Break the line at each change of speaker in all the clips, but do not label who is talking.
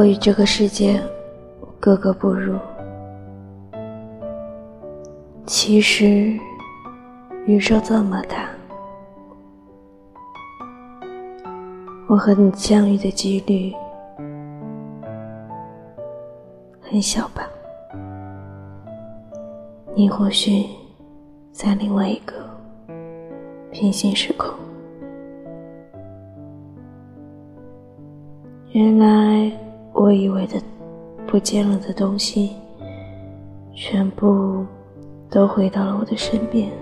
我与这个世界格格不入。其实，宇宙这么大，我和你相遇的几率很小吧？你或许在另外一个平行时空。原来我以为的不见了的东西，全部都回到了我的身边。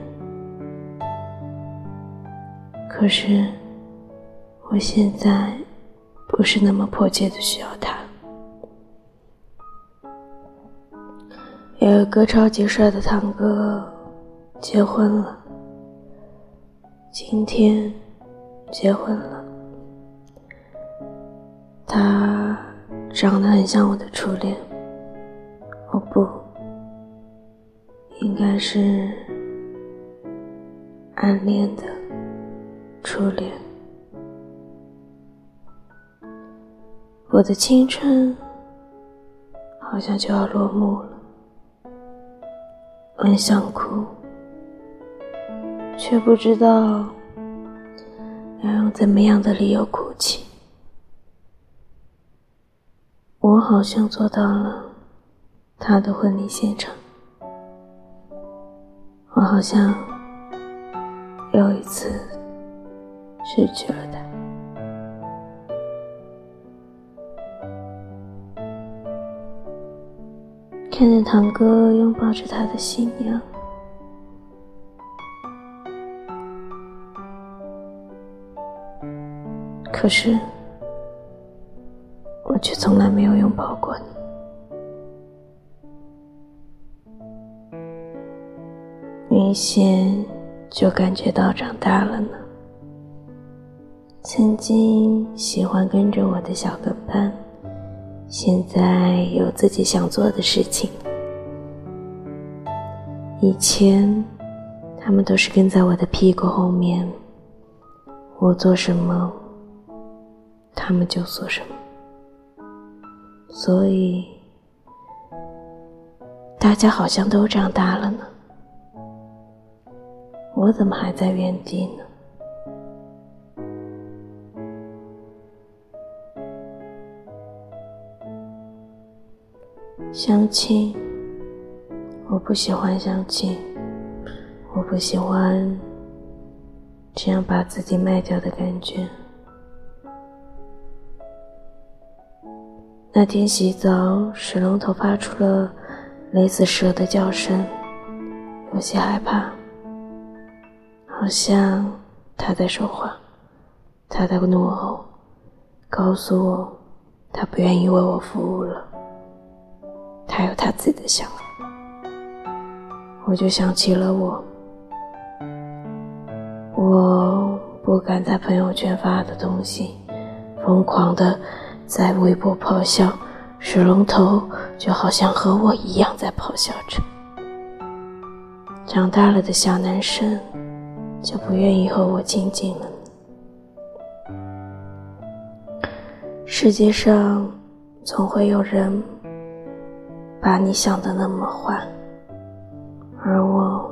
可是，我现在不是那么迫切的需要它。有一个超级帅的堂哥结婚了，今天结婚了。他长得很像我的初恋，哦不，应该是暗恋的初恋。我的青春好像就要落幕了，很想哭，却不知道要用怎么样的理由哭我好像做到了他的婚礼现场，我好像又一次失去了他。看着堂哥拥抱着他的新娘，可是。却从来没有拥抱过你。明显就感觉到长大了呢。曾经喜欢跟着我的小跟班，现在有自己想做的事情。以前他们都是跟在我的屁股后面，我做什么，他们就做什么。所以，大家好像都长大了呢，我怎么还在原地呢？相亲，我不喜欢相亲，我不喜欢这样把自己卖掉的感觉。那天洗澡，水龙头发出了类似蛇的叫声，有些害怕，好像他在说话，他在怒吼，告诉我他不愿意为我服务了，他有他自己的想法。我就想起了我，我不敢在朋友圈发的东西，疯狂的。在微博咆哮，水龙头就好像和我一样在咆哮着。长大了的小男生就不愿意和我亲近了。世界上总会有人把你想的那么坏，而我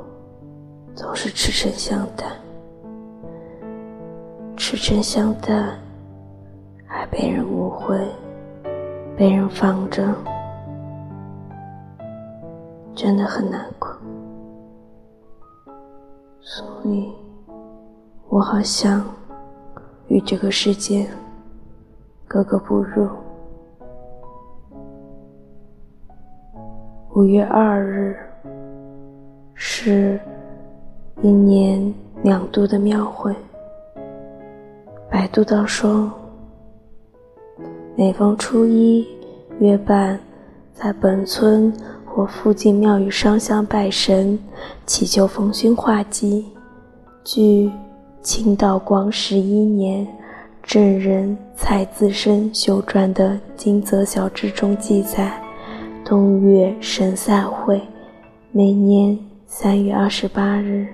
总是赤诚相待，赤诚相待。还被人误会，被人放着，真的很难过。所以，我好像与这个世界格格不入。五月二日是一年两度的庙会，百度到说。每逢初一，约伴在本村或附近庙宇上香拜神，祈求逢凶化吉。据清道光十一年正人蔡自身修撰的《金泽小志》中记载，冬月神赛会每年三月二十八日、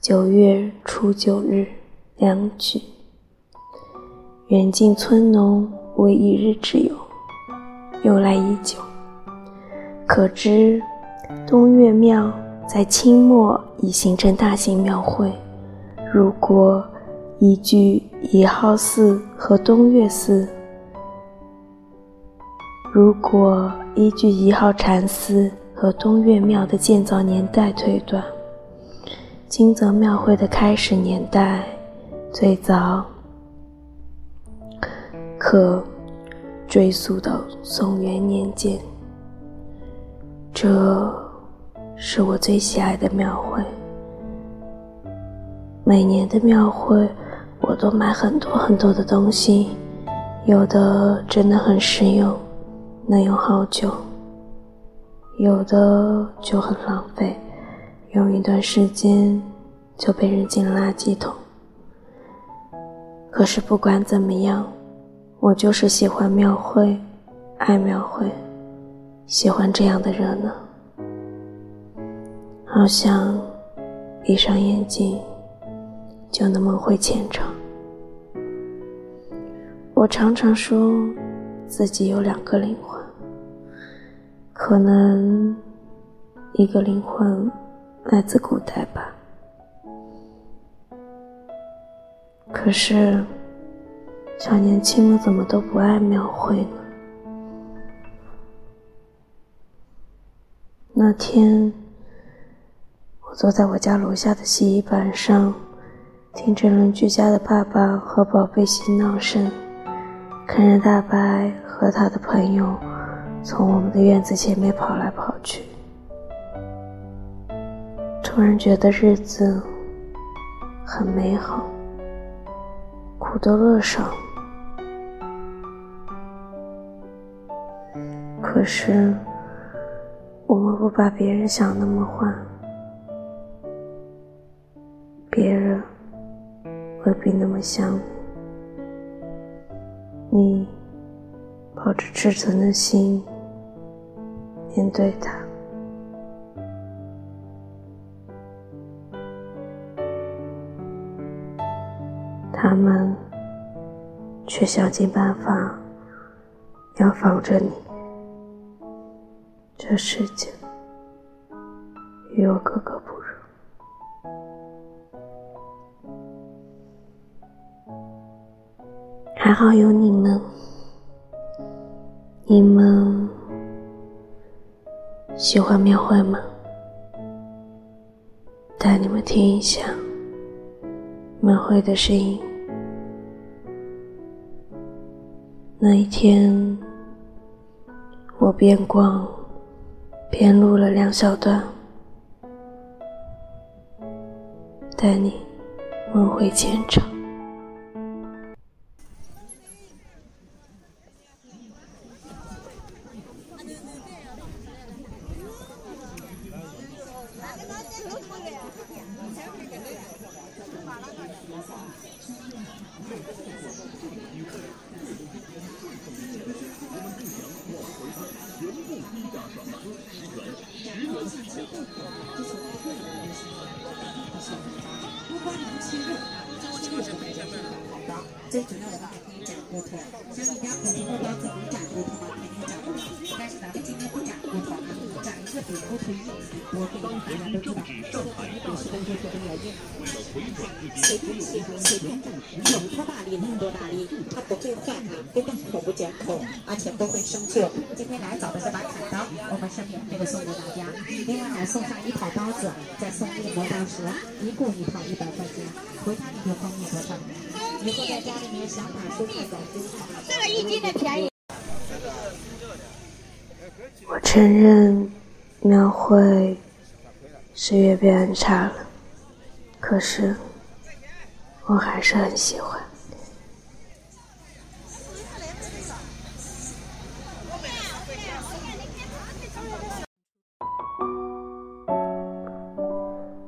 九月初九日两举。远近村农。为一日之游，由来已久，可知东岳庙在清末已形成大型庙会。如果依据一号寺和东岳寺，如果依据一号禅寺和东岳庙的建造年代推断，金泽庙会的开始年代最早可追溯到宋元年间。这是我最喜爱的庙会。每年的庙会，我都买很多很多的东西，有的真的很实用，能用好久；有的就很浪费，用一段时间就被扔进垃圾桶。可是不管怎么样，我就是喜欢庙会，爱庙会，喜欢这样的热闹，好像闭上眼睛。就能梦回前程。我常常说自己有两个灵魂，可能一个灵魂来自古代吧。可是小年轻们怎么都不爱庙会呢？那天，我坐在我家楼下的洗衣板上。听着邻居家的爸爸和宝贝嬉闹声，看着大白和他的朋友从我们的院子前面跑来跑去，突然觉得日子很美好，苦都乐上。可是我们不把别人想那么坏，别人。未必那么想你，你抱着赤诚的心面对他，他们却想尽办法要防着你。这世界与我格格不入。还好有你们，你们喜欢庙会吗？带你们听一下庙会的声音。那一天，我边逛边录了两小段，带你梦回前程。
是咱们今天不讲沟通，讲一个比沟通硬一点，我给大家都知道，这个肯定不是工作做的要硬。随便写，随便讲，能多大力能多大力，他不会坏啊，不会口不见口，而且不会生锈。今天来找的是把砍刀，我们是免费的送给大家，另外还送上一套刀子，再送一个磨刀石，一共一套一百块钱，回家你就方便多少？以后在家里面想把书看懂，这个一斤的便宜。
我承认，描绘是越变越差了，可是我还是很喜欢。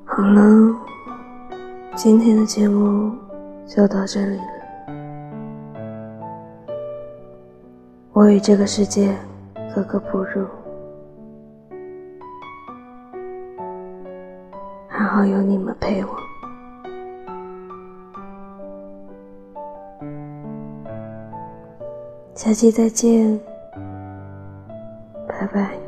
好了，今天的节目。就到这里了。我与这个世界格格不入，好有你们陪我。下期再见。拜拜。